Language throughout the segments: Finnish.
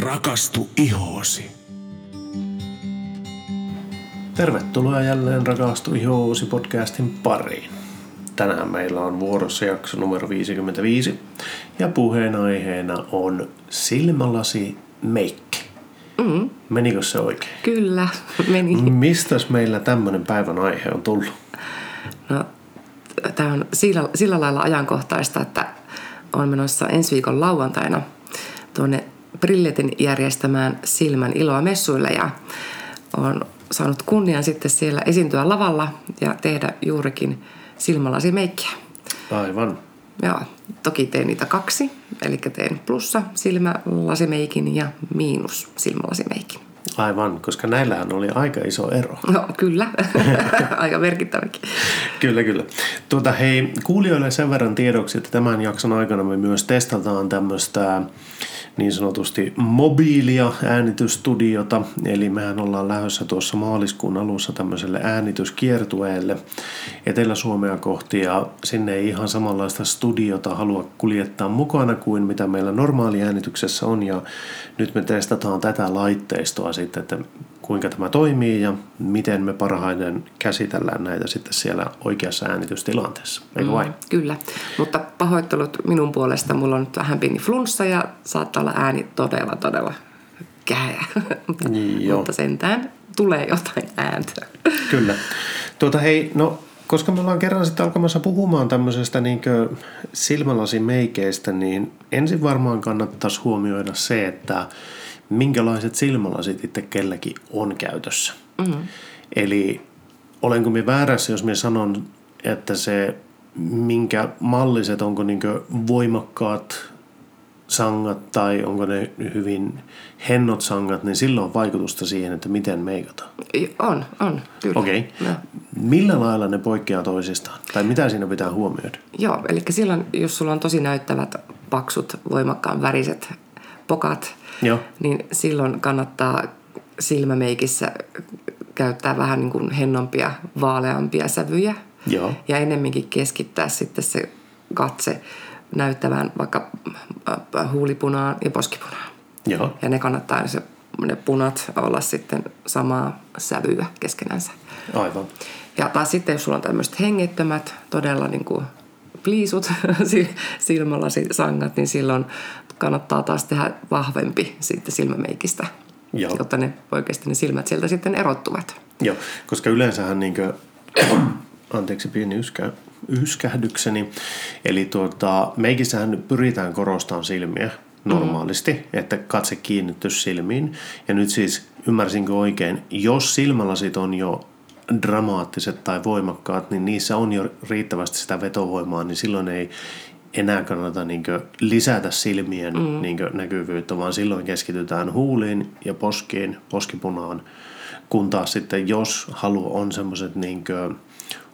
Rakastu ihoosi. Tervetuloa jälleen Rakastu ihoosi podcastin pariin. Tänään meillä on vuorossa jakso numero 55 ja puheenaiheena on silmälasi meikki. Mm. Menikö se oikein? Kyllä, meni. Mistäs meillä tämmöinen päivän aihe on tullut? No, tämä on sillä, sillä lailla ajankohtaista, että on menossa ensi viikon lauantaina Brilletin järjestämään Silmän iloa messuille ja on saanut kunnian sitten siellä esiintyä lavalla ja tehdä juurikin silmälasimeikkiä. Aivan. Joo, toki teen niitä kaksi, eli teen plussa silmälasimeikin ja miinus silmälasimeikin. Aivan, koska näillähän oli aika iso ero. No kyllä, aika merkittäväkin. Kyllä, kyllä. Tuota, hei, kuulijoille sen verran tiedoksi, että tämän jakson aikana me myös testataan tämmöistä niin sanotusti mobiilia äänitystudiota. Eli mehän ollaan lähdössä tuossa maaliskuun alussa tämmöiselle äänityskiertueelle Etelä-Suomea kohti ja sinne ei ihan samanlaista studiota halua kuljettaa mukana kuin mitä meillä normaali äänityksessä on ja nyt me testataan tätä laitteistoa sitten, että kuinka tämä toimii ja miten me parhaiten käsitellään näitä sitten siellä oikeassa äänitystilanteessa. Eikö vain? Mm, kyllä, mutta pahoittelut minun puolesta. Mulla on nyt vähän pieni flunssa ja saattaa olla ääni todella, todella kähä. mutta sentään tulee jotain ääntä. Kyllä. Tuota hei, no koska me ollaan kerran sitten alkamassa puhumaan tämmöisestä niin silmälasimeikeistä, niin ensin varmaan kannattaisi huomioida se, että minkälaiset silmälasit itse kelläkin on käytössä. Mm-hmm. Eli olenko minä väärässä, jos minä sanon, että se minkä malliset, onko niin voimakkaat sangat tai onko ne hyvin hennot sangat, niin sillä on vaikutusta siihen, että miten meikataan. On, on, kyllä. Okei. Okay. Millä lailla ne poikkeaa toisistaan? Tai mitä siinä pitää huomioida? Joo, eli silloin, jos sulla on tosi näyttävät, paksut, voimakkaan väriset pokat, Joo. niin silloin kannattaa silmämeikissä käyttää vähän niin kuin hennompia, vaaleampia sävyjä. Joo. Ja ennemminkin keskittää sitten se katse näyttävään vaikka äh, huulipunaan ja poskipunaan. Joo. Ja ne kannattaa se, ne punat olla sitten samaa sävyä keskenänsä. Aivan. Ja taas sitten, jos sulla on tämmöiset hengettömät, todella niin kuin pliisut, silmälasisangat, niin silloin kannattaa taas tehdä vahvempi sitten silmämeikistä, Joo. jotta ne oikeasti ne silmät sieltä sitten erottuvat. Joo, koska yleensähän niin kuin, anteeksi pieni yskä, yskähdykseni, eli tuota, meikissähän pyritään korostamaan silmiä normaalisti, mm. että katse kiinnittyisi silmiin. Ja nyt siis ymmärsinkö oikein, jos silmälasit on jo dramaattiset tai voimakkaat, niin niissä on jo riittävästi sitä vetovoimaa, niin silloin ei enää kannata niin lisätä silmien mm. niin näkyvyyttä, vaan silloin keskitytään huuliin ja poskiin, poskipunaan, kun taas sitten jos halu on semmoiset niin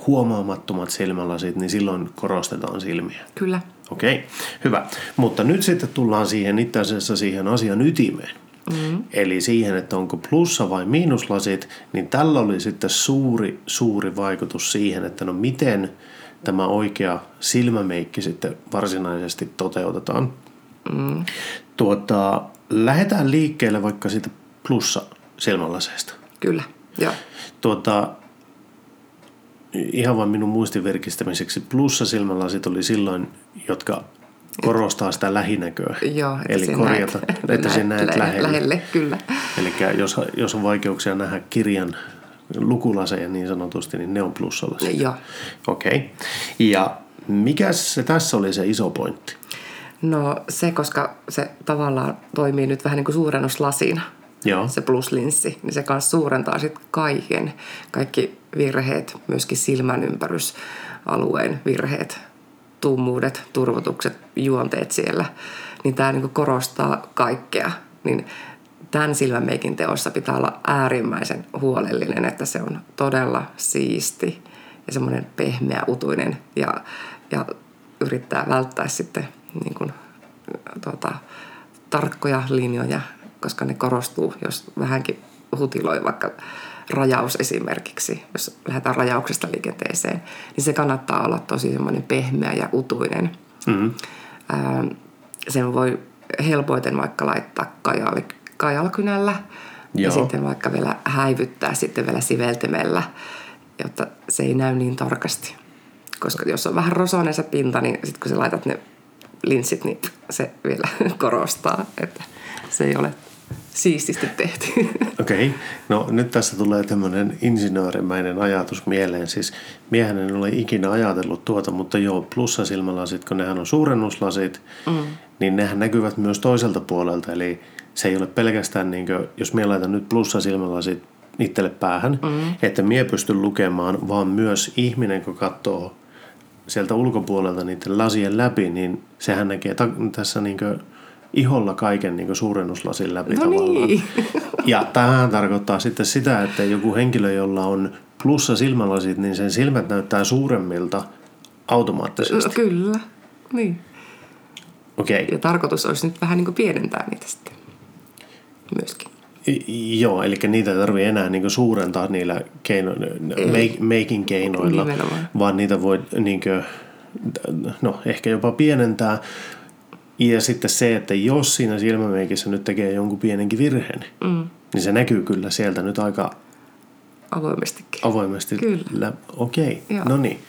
huomaamattomat silmälasit, niin silloin korostetaan silmiä. Kyllä. Okei, okay, hyvä. Mutta nyt sitten tullaan siihen itse asiassa siihen asian ytimeen. Mm. Eli siihen, että onko plussa vai miinuslasit, niin tällä oli sitten suuri, suuri vaikutus siihen, että no miten – tämä oikea silmämeikki sitten varsinaisesti toteutetaan. Mm. Tuota, lähdetään liikkeelle vaikka siitä plussa silmälaseesta. Kyllä, joo. Tuota, ihan vain minun muistin virkistämiseksi, plussa silmälasit oli silloin, jotka korostaa sitä lähinäköä. Joo, että Eli korjata, näet, että näet, näet lähelle. lähelle. kyllä. Eli jos, jos on vaikeuksia nähdä kirjan lukulaseja niin sanotusti, niin ne on plussalla. Joo. Okei. Okay. Ja mikä se tässä oli se iso pointti? No se, koska se tavallaan toimii nyt vähän niin kuin suurennuslasina, Joo. se pluslinssi, niin se kanssa suurentaa sitten kaiken, kaikki virheet, myöskin silmän ympärysalueen virheet, tummuudet, turvotukset, juonteet siellä, niin tämä niin korostaa kaikkea. Niin tämän silmämeikin teossa pitää olla äärimmäisen huolellinen, että se on todella siisti ja semmoinen pehmeä, utuinen ja, ja yrittää välttää sitten niin kuin, tuota, tarkkoja linjoja, koska ne korostuu, jos vähänkin hutiloi vaikka rajaus esimerkiksi, jos lähdetään rajauksesta liikenteeseen, niin se kannattaa olla tosi semmoinen pehmeä ja utuinen. Mm-hmm. sen voi helpoiten vaikka laittaa kajal, kajalkynällä Joo. ja sitten vaikka vielä häivyttää sitten vielä siveltimellä, jotta se ei näy niin tarkasti. Koska jos on vähän rosoinen se pinta, niin sitten kun sä laitat ne linssit, niin se vielä korostaa, että se ei ole siististi tehty. Okei, okay. no nyt tässä tulee tämmöinen insinöörimäinen ajatus mieleen. Siis miehän en ole ikinä ajatellut tuota, mutta joo, plussasilmälasit, kun nehän on suurennuslasit, mm. niin nehän näkyvät myös toiselta puolelta. Eli se ei ole pelkästään, niin kuin, jos minä laitan nyt plussasilmälasit itselle päähän, mm. että mie pystyn lukemaan, vaan myös ihminen, kun katsoo sieltä ulkopuolelta niiden lasien läpi, niin sehän näkee ta- tässä niin iholla kaiken niin suurennuslasin läpi no tavallaan. Niin. Ja tähän tarkoittaa sitten sitä, että joku henkilö, jolla on plussa silmälasit, niin sen silmät näyttää suuremmilta automaattisesti. No, kyllä, niin. Okei. Okay. Ja tarkoitus olisi nyt vähän niin kuin pienentää niitä sitten myöskin. I, joo, eli niitä ei tarvitse enää niin suurentaa niillä keino, make, making keinoilla, Nimenomaan. vaan niitä voi niin kuin, no, ehkä jopa pienentää. Ja sitten se, että jos siinä silmämeikissä nyt tekee jonkun pienenkin virheen, mm. niin se näkyy kyllä sieltä nyt aika avoimestikin. Avoimesti. Kyllä. Okei, okay. no niin.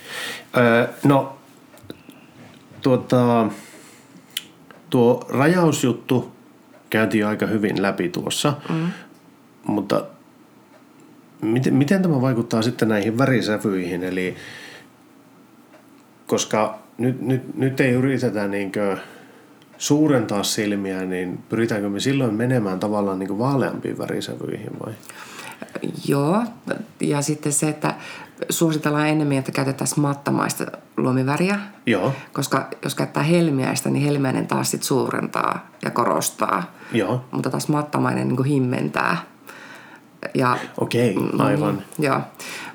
Öö, no, tuota, tuo rajausjuttu käytiin jo aika hyvin läpi tuossa, mm. mutta miten, miten tämä vaikuttaa sitten näihin värisävyihin? Eli koska nyt, nyt, nyt ei yritetä niinkö suurentaa silmiä, niin pyritäänkö me silloin menemään tavallaan niin vaaleampiin värisävyihin vai? Joo, ja sitten se, että suositellaan enemmän, että käytetään mattamaista luomiväriä. Joo. Koska jos käyttää helmiäistä, niin helmiäinen taas sit suurentaa ja korostaa. Joo. Mutta taas mattamainen niin himmentää. Ja, Okei, okay, aivan. Mm, joo,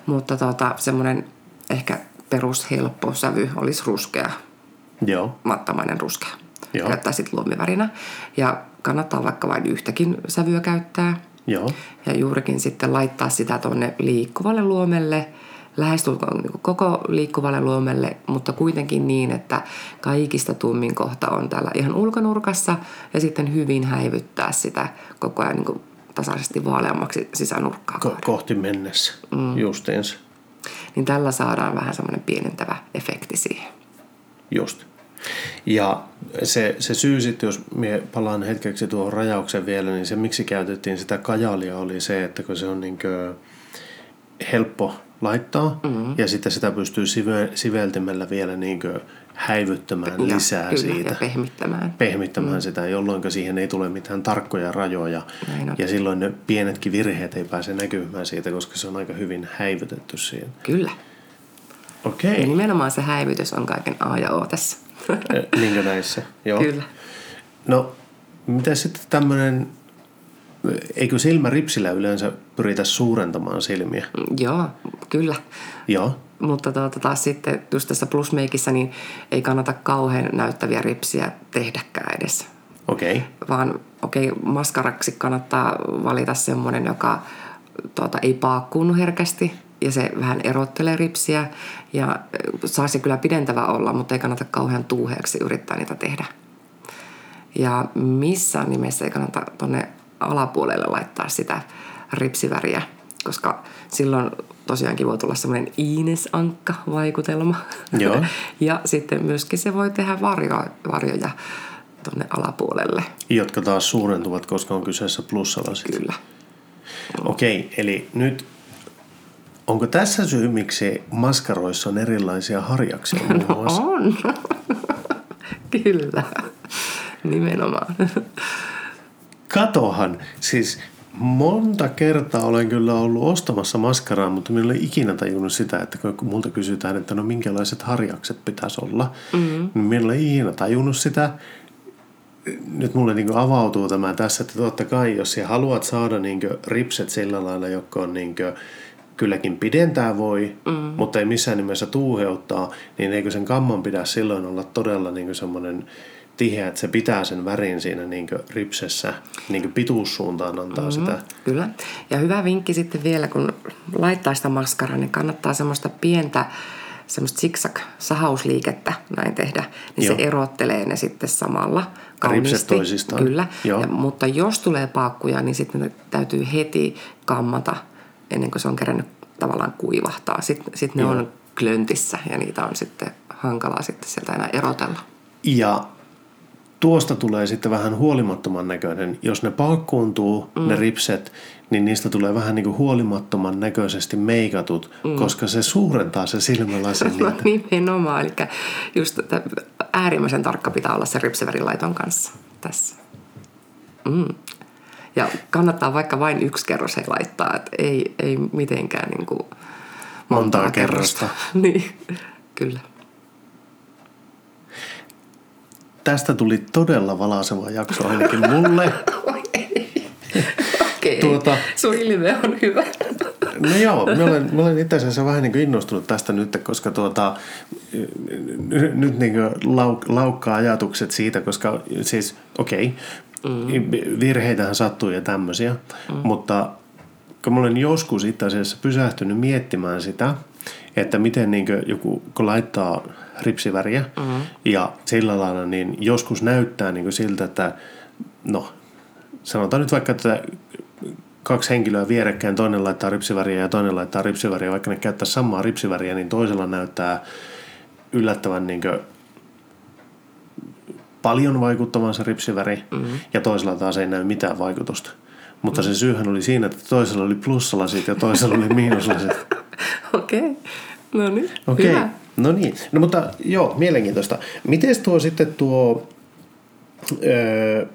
mutta tota, semmoinen ehkä perushelppo sävy olisi ruskea. Joo. Mattamainen ruskea. Joo. Käyttää sitten luomivärinä. Ja kannattaa vaikka vain yhtäkin sävyä käyttää. Joo. Ja juurikin sitten laittaa sitä tuonne liikkuvalle luomelle, lähestulkoon niin koko liikkuvalle luomelle, mutta kuitenkin niin, että kaikista tummin kohta on täällä ihan ulkonurkassa ja sitten hyvin häivyttää sitä koko ajan niin tasaisesti vaaleammaksi sisänurkkaa. Ko- kohti mennessä, mm. justiinsa. Niin tällä saadaan vähän semmoinen pienentävä efekti siihen. Just. Ja se, se syy sitten, jos minä palaan hetkeksi tuohon rajaukseen vielä, niin se miksi käytettiin sitä kajalia oli se, että kun se on niin helppo laittaa mm-hmm. ja sitten sitä pystyy sive, siveltimellä vielä niin häivyttämään ja, lisää kyllä, siitä. Ja pehmittämään. Pehmittämään mm. sitä, jolloin siihen ei tule mitään tarkkoja rajoja. Ja silloin ne pienetkin virheet ei pääse näkymään siitä, koska se on aika hyvin häivytetty siinä. Kyllä. Okei. Okay. Ja nimenomaan se häivytys on kaiken A ja O tässä. Niin näissä, joo. Kyllä. No, mitä sitten tämmöinen, eikö silmäripsillä yleensä pyritä suurentamaan silmiä? Joo, kyllä. Joo. Mutta tuota, taas sitten just tässä plusmeikissä niin ei kannata kauhean näyttäviä ripsiä tehdäkään edes. Okei. Okay. Vaan okei, okay, maskaraksi kannattaa valita semmoinen, joka tuota, ei paakkuunnu herkästi – ja se vähän erottelee ripsiä ja saa se kyllä pidentävä olla, mutta ei kannata kauhean tuuheeksi yrittää niitä tehdä. Ja missään nimessä ei kannata tuonne alapuolelle laittaa sitä ripsiväriä, koska silloin tosiaankin voi tulla semmoinen Iines-ankka-vaikutelma. Joo. ja sitten myöskin se voi tehdä varjo, varjoja tuonne alapuolelle. Jotka taas suurentuvat, koska on kyseessä plussalasit. Kyllä. Okei, okay, eli nyt Onko tässä syy, miksi maskaroissa on erilaisia harjaksia no on. Kyllä. Nimenomaan. Katohan. Siis monta kertaa olen kyllä ollut ostamassa maskaraa, mutta minä olen ikinä tajunnut sitä, että kun multa kysytään, että no minkälaiset harjakset pitäisi olla, mm-hmm. niin minä olen ikinä tajunnut sitä. Nyt mulle niin avautuu tämä tässä, että totta kai jos haluat saada niin ripset sillä lailla, jotka on niin kylläkin pidentää voi, mm. mutta ei missään nimessä tuuheuttaa, niin eikö sen kamman pidä silloin olla todella niin semmoinen tiheä, että se pitää sen värin siinä niin ripsessä niin pituussuuntaan antaa mm-hmm, sitä. Kyllä. Ja hyvä vinkki sitten vielä, kun laittaa sitä maskaraa, niin kannattaa semmoista pientä semmoista zigzag-sahausliikettä näin tehdä, niin Joo. se erottelee ne sitten samalla kauniisti. toisistaan. Kyllä, ja, mutta jos tulee paakkuja, niin sitten ne täytyy heti kammata ennen kuin se on kerännyt tavallaan kuivahtaa. Sitten sit ne Joo. on klöntissä ja niitä on sitten hankalaa sitten sieltä enää erotella. Ja tuosta tulee sitten vähän huolimattoman näköinen. Jos ne paakkuuntuu, mm. ne ripset, niin niistä tulee vähän niin kuin huolimattoman näköisesti meikatut, mm. koska se suurentaa se silmälasi. no nimenomaan, eli just äärimmäisen tarkka pitää olla se ripsivärilaiton kanssa tässä. Mm. Ja kannattaa vaikka vain yksi kerros ei laittaa, että ei, ei mitenkään niin kuin montaa, montaa kerrosta. kerrosta. niin, kyllä tästä tuli todella valaiseva jakso ainakin mulle. Okei, tuota, sun ilme on hyvä. No joo, mä olen, mä olen itse asiassa vähän niin kuin innostunut tästä nyt, koska tuota, nyt niin kuin lauk, laukkaa ajatukset siitä, koska siis okei, okay, mm. virheitähän sattuu ja tämmöisiä, mm. mutta kun mä olen joskus itse asiassa pysähtynyt miettimään sitä, että miten niin joku, kun laittaa ripsiväriä mm-hmm. ja sillä lailla, niin joskus näyttää niin siltä, että no sanotaan nyt vaikka, että kaksi henkilöä vierekkäin, toinen laittaa ripsiväriä ja toinen laittaa ripsiväriä, vaikka ne käyttää samaa ripsiväriä, niin toisella näyttää yllättävän niin paljon vaikuttavan se ripsiväri mm-hmm. ja toisella taas ei näy mitään vaikutusta. Mutta mm-hmm. se syyhän oli siinä, että toisella oli plussalasit ja toisella oli miinuslasit. Okei. Okay. No niin, Okei. Okay. No niin. No mutta joo, mielenkiintoista. Miten tuo sitten tuo Öö,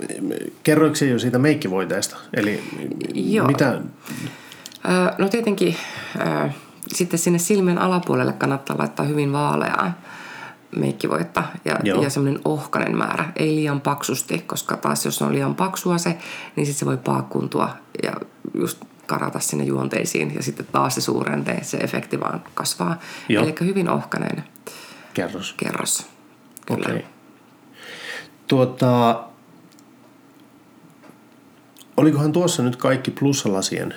kerroiko jo siitä meikkivoiteesta? Eli Joo. mitä? Öö, no tietenkin öö, sitten sinne silmien alapuolelle kannattaa laittaa hyvin vaaleaa meikkivoitta ja, ja semmoinen ohkainen määrä, ei liian paksusti, koska taas jos on liian paksua se, niin sitten se voi paakkuntua ja just karata sinne juonteisiin ja sitten taas se suurentee, se efekti vaan kasvaa. Eli hyvin ohkainen kerros. kerros. Kyllä. Okay. Tuota, olikohan tuossa nyt kaikki plussalasien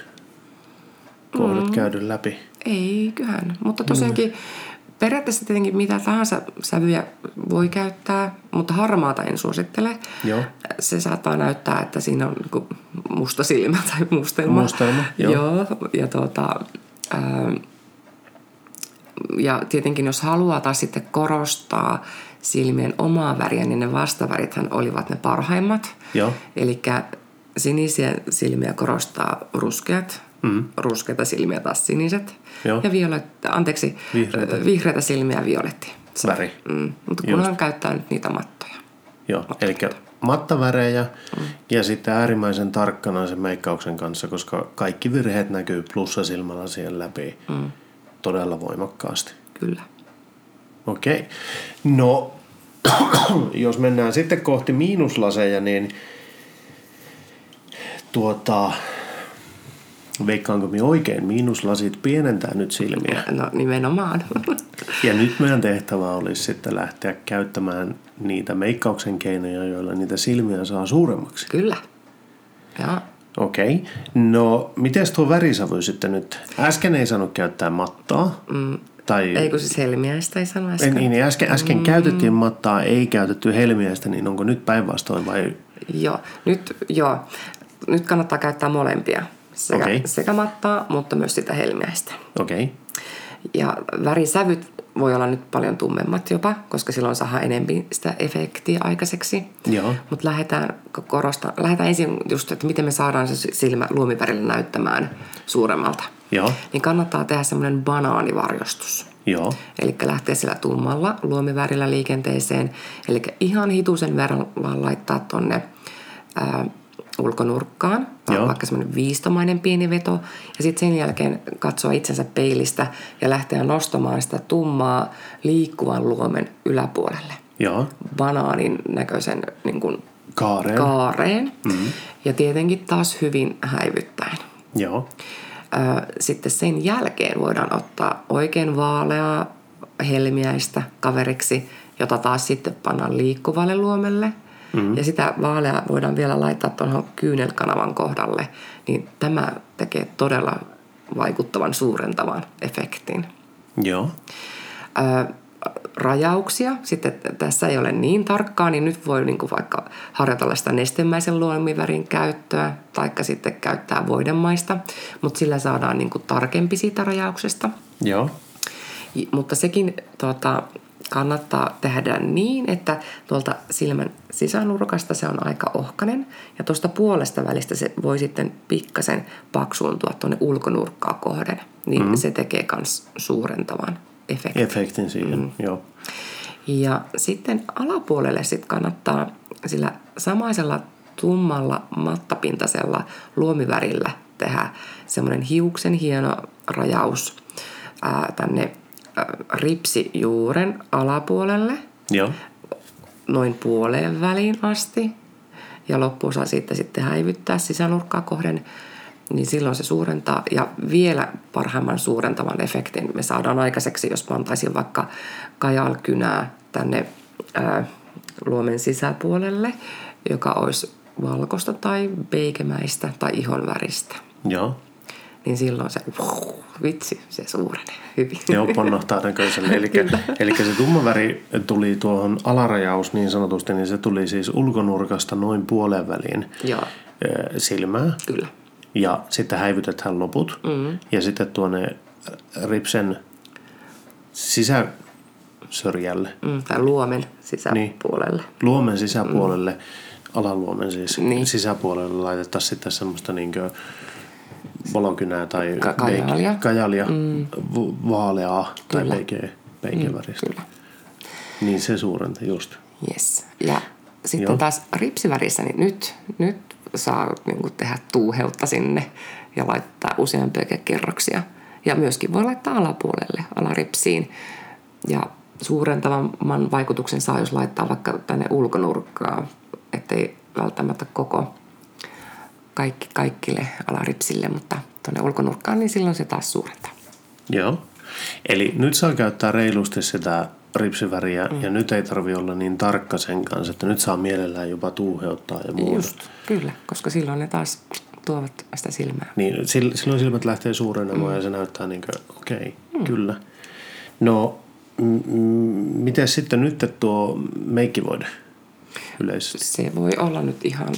kohdat mm. käydy läpi? Eiköhän, mutta tosiaankin mm periaatteessa tietenkin mitä tahansa sävyjä voi käyttää, mutta harmaata en suosittele. Joo. Se saattaa näyttää, että siinä on niin musta silmä tai mustelma. Mustelma, joo. joo ja, tuota, ää, ja tietenkin jos haluaa taas sitten korostaa silmien omaa väriä, niin ne vastavärithän olivat ne parhaimmat. Joo. Eli sinisiä silmiä korostaa ruskeat, mm. ruskeita silmiä taas siniset. Joo. Ja violetta, anteeksi, vihreitä, vihreitä silmiä violetti. Se, Väri. Mm. Mutta kunhan käyttää nyt niitä mattoja. Joo, eli mattavärejä mm. ja sitten äärimmäisen tarkkana sen meikkauksen kanssa, koska kaikki virheet näkyy plussasilmällä siihen läpi mm. todella voimakkaasti. Kyllä. Okei. Okay. No, jos mennään sitten kohti miinuslaseja, niin tuota, Veikkaanko me oikein? Miinuslasit pienentää nyt silmiä. No nimenomaan. Ja nyt meidän tehtävä olisi sitten lähteä käyttämään niitä meikkauksen keinoja, joilla niitä silmiä saa suuremmaksi. Kyllä. Joo. Okei. Okay. No, miten tuo värisävy sitten nyt? Äsken ei saanut käyttää mattaa. Mm. Tai... Ei kun siis helmiäistä ei sano äsken. Niin, niin äsken, äsken mm. käytettiin mattaa, ei käytetty helmiäistä, niin onko nyt päinvastoin vai? Joo, nyt, joo. nyt kannattaa käyttää molempia sekä, okay. sekä mattaa, mutta myös sitä helmiäistä. Okay. Ja värisävyt voi olla nyt paljon tummemmat jopa, koska silloin saa enemmän sitä efektiä aikaiseksi. Mutta lähdetään, korosta, lähdetään ensin just, että miten me saadaan se silmä luomivärillä näyttämään suuremmalta. Joo. Niin kannattaa tehdä semmoinen banaanivarjostus. Joo. Eli lähtee sillä tummalla luomivärillä liikenteeseen. Eli ihan hitusen verran vaan laittaa tonne ää, ulkonurkkaan, Joo. vaikka semmoinen viistomainen pieni veto, ja sitten sen jälkeen katsoa itsensä peilistä ja lähteä nostamaan sitä tummaa liikkuvan luomen yläpuolelle. Joo. Banaanin näköisen niin kuin, kaareen. kaareen. Mm-hmm. Ja tietenkin taas hyvin häivyttäen. Joo. Sitten sen jälkeen voidaan ottaa oikein vaaleaa helmiäistä kaveriksi, jota taas sitten pannaan liikkuvalle luomelle – mm-hmm. ja sitä vaalea voidaan vielä laittaa tuohon kyynelkanavan kohdalle, niin tämä tekee todella vaikuttavan suurentavan efektin. Joo. Ö, rajauksia. Sitten tässä ei ole niin tarkkaa, niin nyt voi niin kuin vaikka harjoitella sitä nestemäisen luomivärin käyttöä, taikka sitten käyttää voidemaista, mutta sillä saadaan niin kuin tarkempi siitä rajauksesta. Joo. Mutta sekin tuota, kannattaa tehdä niin, että tuolta silmän sisänurkasta se on aika ohkanen ja tuosta puolesta välistä se voi sitten pikkasen paksuuntua tuonne ulkonurkkaa kohden. Niin mm. se tekee myös suurentavan efektin. Efektin siihen, mm. joo. Ja sitten alapuolelle sit kannattaa sillä samaisella tummalla mattapintaisella luomivärillä tehdä semmoinen hiuksen hieno rajaus ää, tänne ripsijuuren alapuolelle. Joo. Noin puoleen väliin asti. Ja loppuosa siitä sitten häivyttää sisänurkkaa kohden. Niin silloin se suurentaa ja vielä parhaimman suurentavan efektin me saadaan aikaiseksi, jos pantaisin vaikka kajalkynää tänne ää, luomen sisäpuolelle, joka olisi valkoista tai peikemäistä tai ihonväristä. Joo niin silloin se, uh, vitsi, se suurenee hyvin. Joo, ponnahtaa näköiselle. Eli, eli se tumma väri tuli tuohon alarajaus niin sanotusti, niin se tuli siis ulkonurkasta noin puolen väliin Joo. silmää. Kyllä. Ja sitten häivytetään loput. Mm. Ja sitten tuonne ripsen sisäsörjälle. Mm, tai luomen sisäpuolelle. Niin. Luomen sisäpuolelle, mm. alaluomen siis niin. sisäpuolelle laitetaan sitten semmoista niinkö valokynää tai Ka- kajalia, kajalia mm. vaaleaa tai peikeä, peikeväristä. Mm, niin se suurenta just. Yes. Ja sitten Joo. taas ripsivärissä, niin nyt, nyt saa niin kuin tehdä tuuheutta sinne ja laittaa useampia kerroksia. Ja myöskin voi laittaa alapuolelle, alaripsiin. Ja suurentavan vaikutuksen saa, jos laittaa vaikka tänne ulkonurkkaan, ettei välttämättä koko kaikki, kaikille alaripsille, mutta tuonne ulkonurkkaan, niin silloin se taas suurentaa. Joo. Eli nyt saa käyttää reilusti sitä ripsiväriä mm. ja nyt ei tarvi olla niin tarkka sen kanssa, että nyt saa mielellään jopa tuuheuttaa ja muuta. Just, kyllä, koska silloin ne taas tuovat sitä silmää. Niin, silloin silmät lähtee suurenemaan mm. ja se näyttää niin kuin, okei, okay, mm. kyllä. No, m- m- miten sitten nyt tuo meikkivoide yleisesti? Se voi olla nyt ihan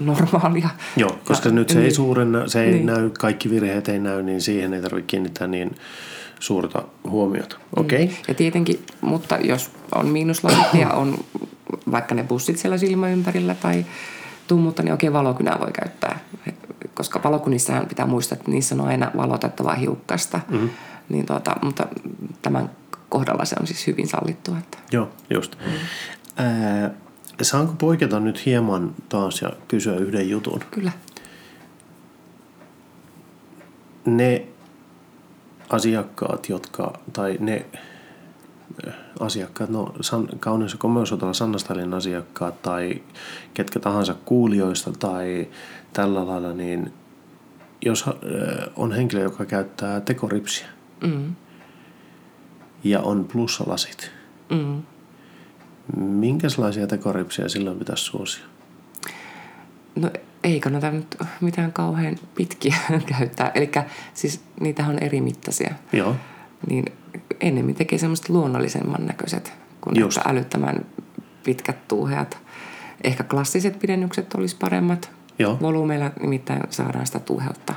normaalia. Joo, koska ja, nyt se niin, ei suurenna, se ei niin. näy, kaikki virheet ei näy, niin siihen ei tarvitse kiinnittää niin suurta huomiota. Okei. Okay. Ja tietenkin, mutta jos on miinuslasit ja on vaikka ne bussit siellä silmäympärillä tai tummutta, niin oikein valokynää voi käyttää. Koska valokunissahan pitää muistaa, että niissä on aina valotettavaa hiukkasta. Mm. Niin tuota, mutta tämän kohdalla se on siis hyvin sallittua. Että... Joo, just. Mm. Äh, Saanko poiketa nyt hieman taas ja kysyä yhden jutun? Kyllä. Ne asiakkaat, jotka, tai ne äh, asiakkaat, no san, kaunis komeusotella Sannastalin asiakkaat tai ketkä tahansa kuulijoista tai tällä lailla, niin jos äh, on henkilö, joka käyttää tekoripsiä mm. ja on plussalasit, mm Minkälaisia tekoripsiä silloin pitäisi suosia? No ei kannata nyt mitään kauhean pitkiä käyttää. Eli siis niitä on eri mittaisia. Joo. Niin ennemmin tekee semmoista luonnollisemman näköiset kuin Just. että älyttömän pitkät tuuheat. Ehkä klassiset pidennykset olisi paremmat. Joo. Volyymeilla nimittäin saadaan sitä tuuheutta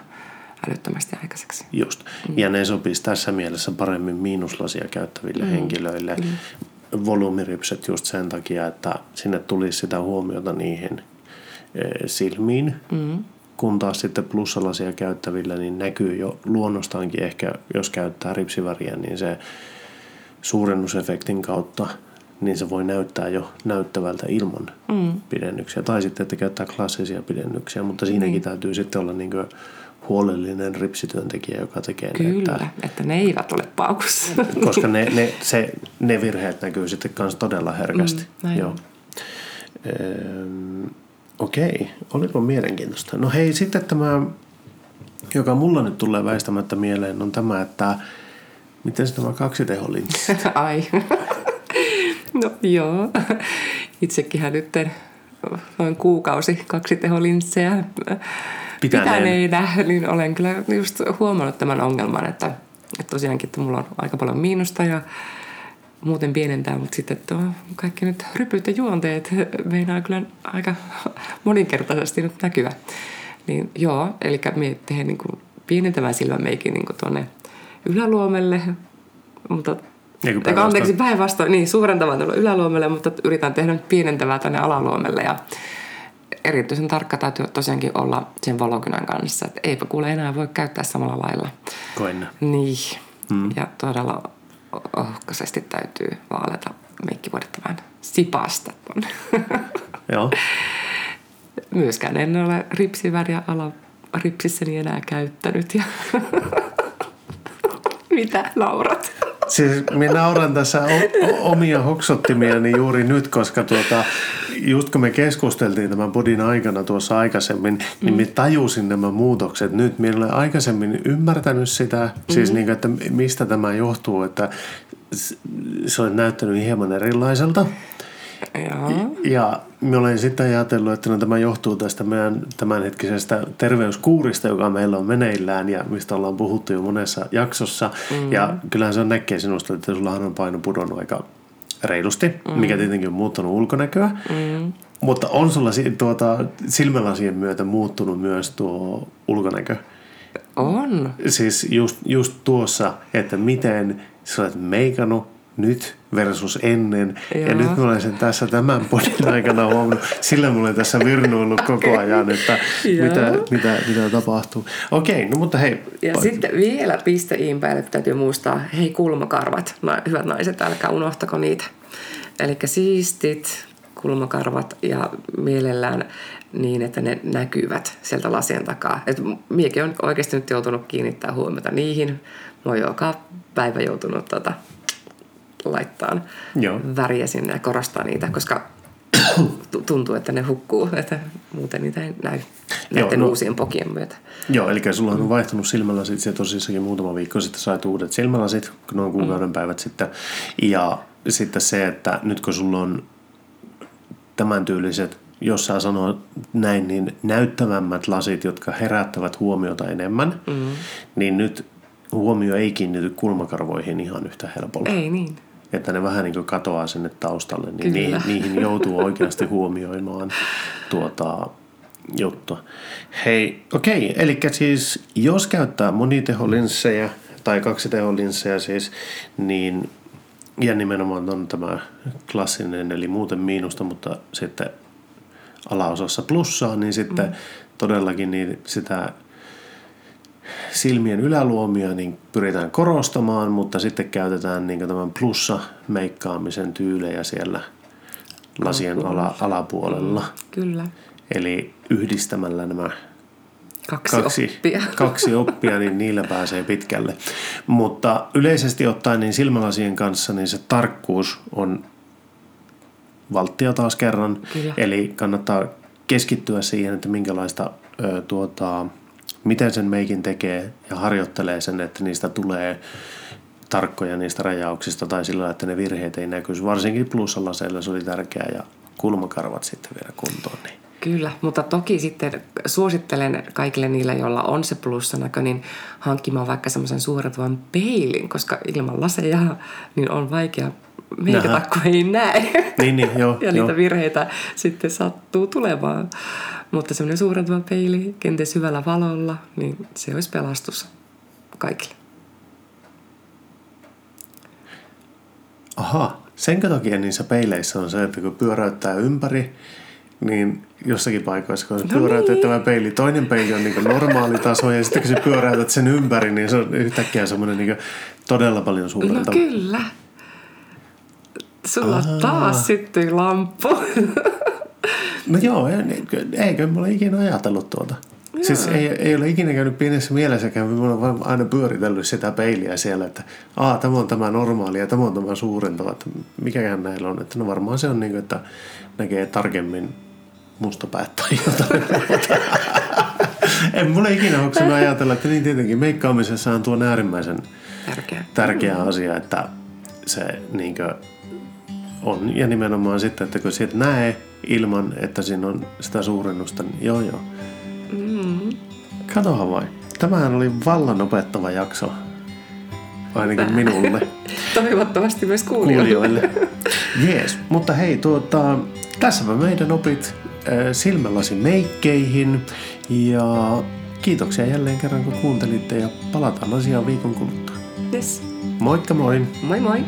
älyttömästi aikaiseksi. Just. Mm. Ja ne sopisi tässä mielessä paremmin miinuslasia käyttäville mm. henkilöille. Mm volyymiripset just sen takia, että sinne tulisi sitä huomiota niihin eh, silmiin, mm. kun taas sitten plussalaisia käyttävillä niin näkyy jo luonnostaankin ehkä, jos käyttää ripsiväriä, niin se suurennusefektin kautta niin se voi näyttää jo näyttävältä ilman mm. pidennyksiä. Tai sitten, että käyttää klassisia pidennyksiä, mutta siinäkin niin. täytyy sitten olla niin huolellinen ripsityöntekijä, joka tekee Kyllä, ne. Että, että ne eivät ole paukussa. Koska ne, ne, se, ne virheet näkyy sitten myös todella herkästi. Mm, Joo. Ehm, okei, oliko mielenkiintoista? No hei, sitten tämä, joka mulla nyt tulee väistämättä mieleen, on tämä, että miten se tämä kaksiteholinssi? Ai. no joo. Itsekin nyt noin kuukausi kaksiteholinssejä pitäneenä, niin olen kyllä just huomannut tämän ongelman, että, että tosiaankin että mulla on aika paljon miinusta ja, muuten pienentää, mutta sitten tuo kaikki nyt rypyt ja juonteet meinaa kyllä aika moninkertaisesti nyt näkyä. Niin joo, eli me tehdään niin kuin pienentämään silmämeikin niin tuonne yläluomelle, mutta Niin kuin anteeksi päinvastoin. niin suurentamaan tuolla yläluomelle, mutta yritän tehdä nyt pienentävää tänne alaluomelle ja erityisen tarkka täytyy tosiaankin olla sen valokynän kanssa, että eipä kuule enää voi käyttää samalla lailla. Koen. Niin, mm. ja todella ohkaisesti täytyy vaaleta meikkivuodetta vähän sipasta. Joo. Myöskään en ole ripsiväriä ala ripsissäni enää käyttänyt. Ja Mitä naurat? Siis minä nauran tässä o- omia hoksottimiani juuri nyt, koska tuota, just kun me keskusteltiin tämän podin aikana tuossa aikaisemmin, niin minä tajusin nämä muutokset nyt. Minä olen aikaisemmin ymmärtänyt sitä, siis niin kuin, että mistä tämä johtuu, että se on näyttänyt hieman erilaiselta. Joo. Ja minä olen sitten ajatellut, että no, tämä johtuu tästä meidän tämänhetkisestä terveyskuurista, joka meillä on meneillään ja mistä ollaan puhuttu jo monessa jaksossa. Mm. Ja kyllähän se on näkee sinusta, että sullahan on paino pudonnut aika reilusti, mm. mikä tietenkin on muuttanut ulkonäköä. Mm. Mutta on sulla tuota, silmälasien myötä muuttunut myös tuo ulkonäkö? On. Siis just, just tuossa, että miten sä olet meikannut nyt versus ennen. Joo. Ja nyt mä olen sen tässä tämän podin aikana huomannut. Sillä mulla on tässä virnuillut koko ajan, että mitä, mitä, mitä tapahtuu. Okei, no mutta hei. Ja pa- sitten vielä piste iin päälle täytyy muistaa, hei kulmakarvat, hyvät naiset, älkää unohtako niitä. Eli siistit kulmakarvat ja mielellään niin, että ne näkyvät sieltä lasien takaa. Et miekin on oikeasti nyt joutunut kiinnittää huomiota niihin. Mä oon joka päivä joutunut tota, laittaa Joo. väriä sinne ja korostaa niitä, koska tu- tuntuu, että ne hukkuu, että muuten niitä ei näy näiden no- uusien pokien myötä. Joo, eli sulla on vaihtunut silmälasit se tosissakin muutama viikko sitten sait uudet silmälasit, noin kuukauden päivät sitten. Ja sitten se, että nyt kun sulla on tämän tyyliset, jos saa sanoa näin, niin näyttävämmät lasit, jotka herättävät huomiota enemmän, mm. niin nyt huomio ei kiinnity kulmakarvoihin ihan yhtä helpolla. Ei niin. Että ne vähän niin kuin katoaa sinne taustalle, niin niihin, niihin joutuu oikeasti huomioimaan tuota juttua. Hei, okei, eli siis jos käyttää moniteholinssejä tai kaksiteholinssejä siis, niin ja nimenomaan on tämä klassinen, eli muuten miinusta, mutta sitten alaosassa plussaa, niin sitten mm. todellakin niin sitä silmien yläluomia niin pyritään korostamaan, mutta sitten käytetään niin tämän plussa-meikkaamisen tyylejä siellä lasien ala, alapuolella. Kyllä. Eli yhdistämällä nämä Kaksi, kaksi oppia. kaksi oppia, niin niillä pääsee pitkälle. Mutta yleisesti ottaen niin silmälasien kanssa niin se tarkkuus on valttia taas kerran. Kyllä. Eli kannattaa keskittyä siihen, että minkälaista ö, tuota, miten sen meikin tekee ja harjoittelee sen, että niistä tulee tarkkoja niistä rajauksista tai sillä että ne virheet ei näkyisi. Varsinkin plussalaseilla se oli tärkeää ja kulmakarvat sitten vielä kuntoon. Niin. Kyllä, mutta toki sitten suosittelen kaikille niille, joilla on se plussanäkö, niin hankkimaan vaikka semmoisen suoratuvan peilin, koska ilman laseja niin on vaikea meikata, kun ei näe. Niin, niin, joo, ja joo. niitä virheitä sitten sattuu tulemaan. Mutta semmoinen suurentuva peili, kenties hyvällä valolla, niin se olisi pelastus kaikille. Aha, senkö takia niissä peileissä on se, että kun pyöräyttää ympäri, niin jossakin paikoissa, kun No pyöräytettävä peili, toinen peili on niin normaali taso ja sitten kun sä pyöräytät sen ympäri, niin se on yhtäkkiä semmoinen niin todella paljon No suurelta. kyllä. Sulla Ahaa. taas syttyi lamppu. No joo, ei- eikö mulla ikinä ajatellut tuota. Joo. Siis ei, ei ole ikinä käynyt pienessä mielessäkään, mulla on vaan aina pyöritellyt sitä peiliä siellä, että Aa, tämä on tämä normaali ja tämä on tämä suurentava, että mikäkään näillä on. Että no varmaan se on niin kuin, että näkee tarkemmin mustapäät tai jotain. en mulla ikinä hoksunut ajatella, että niin tietenkin meikkaamisessa on tuo äärimmäisen Tärkeä. tärkeä asia, että se niinkö on. Ja nimenomaan sitten, että kun sieltä näe ilman, että siinä on sitä suurennusta, niin joo joo. Mm. Katohan vain. Tämähän oli vallan opettava jakso. ainakin minulle. Toivottavasti myös kuulijoille. kuulijoille. Jees, mutta hei, tuota, tässäpä meidän opit äh, silmälasi meikkeihin ja kiitoksia jälleen kerran kun kuuntelitte ja palataan asiaan viikon kuluttua. Yes. Moikka moi! Moi moi!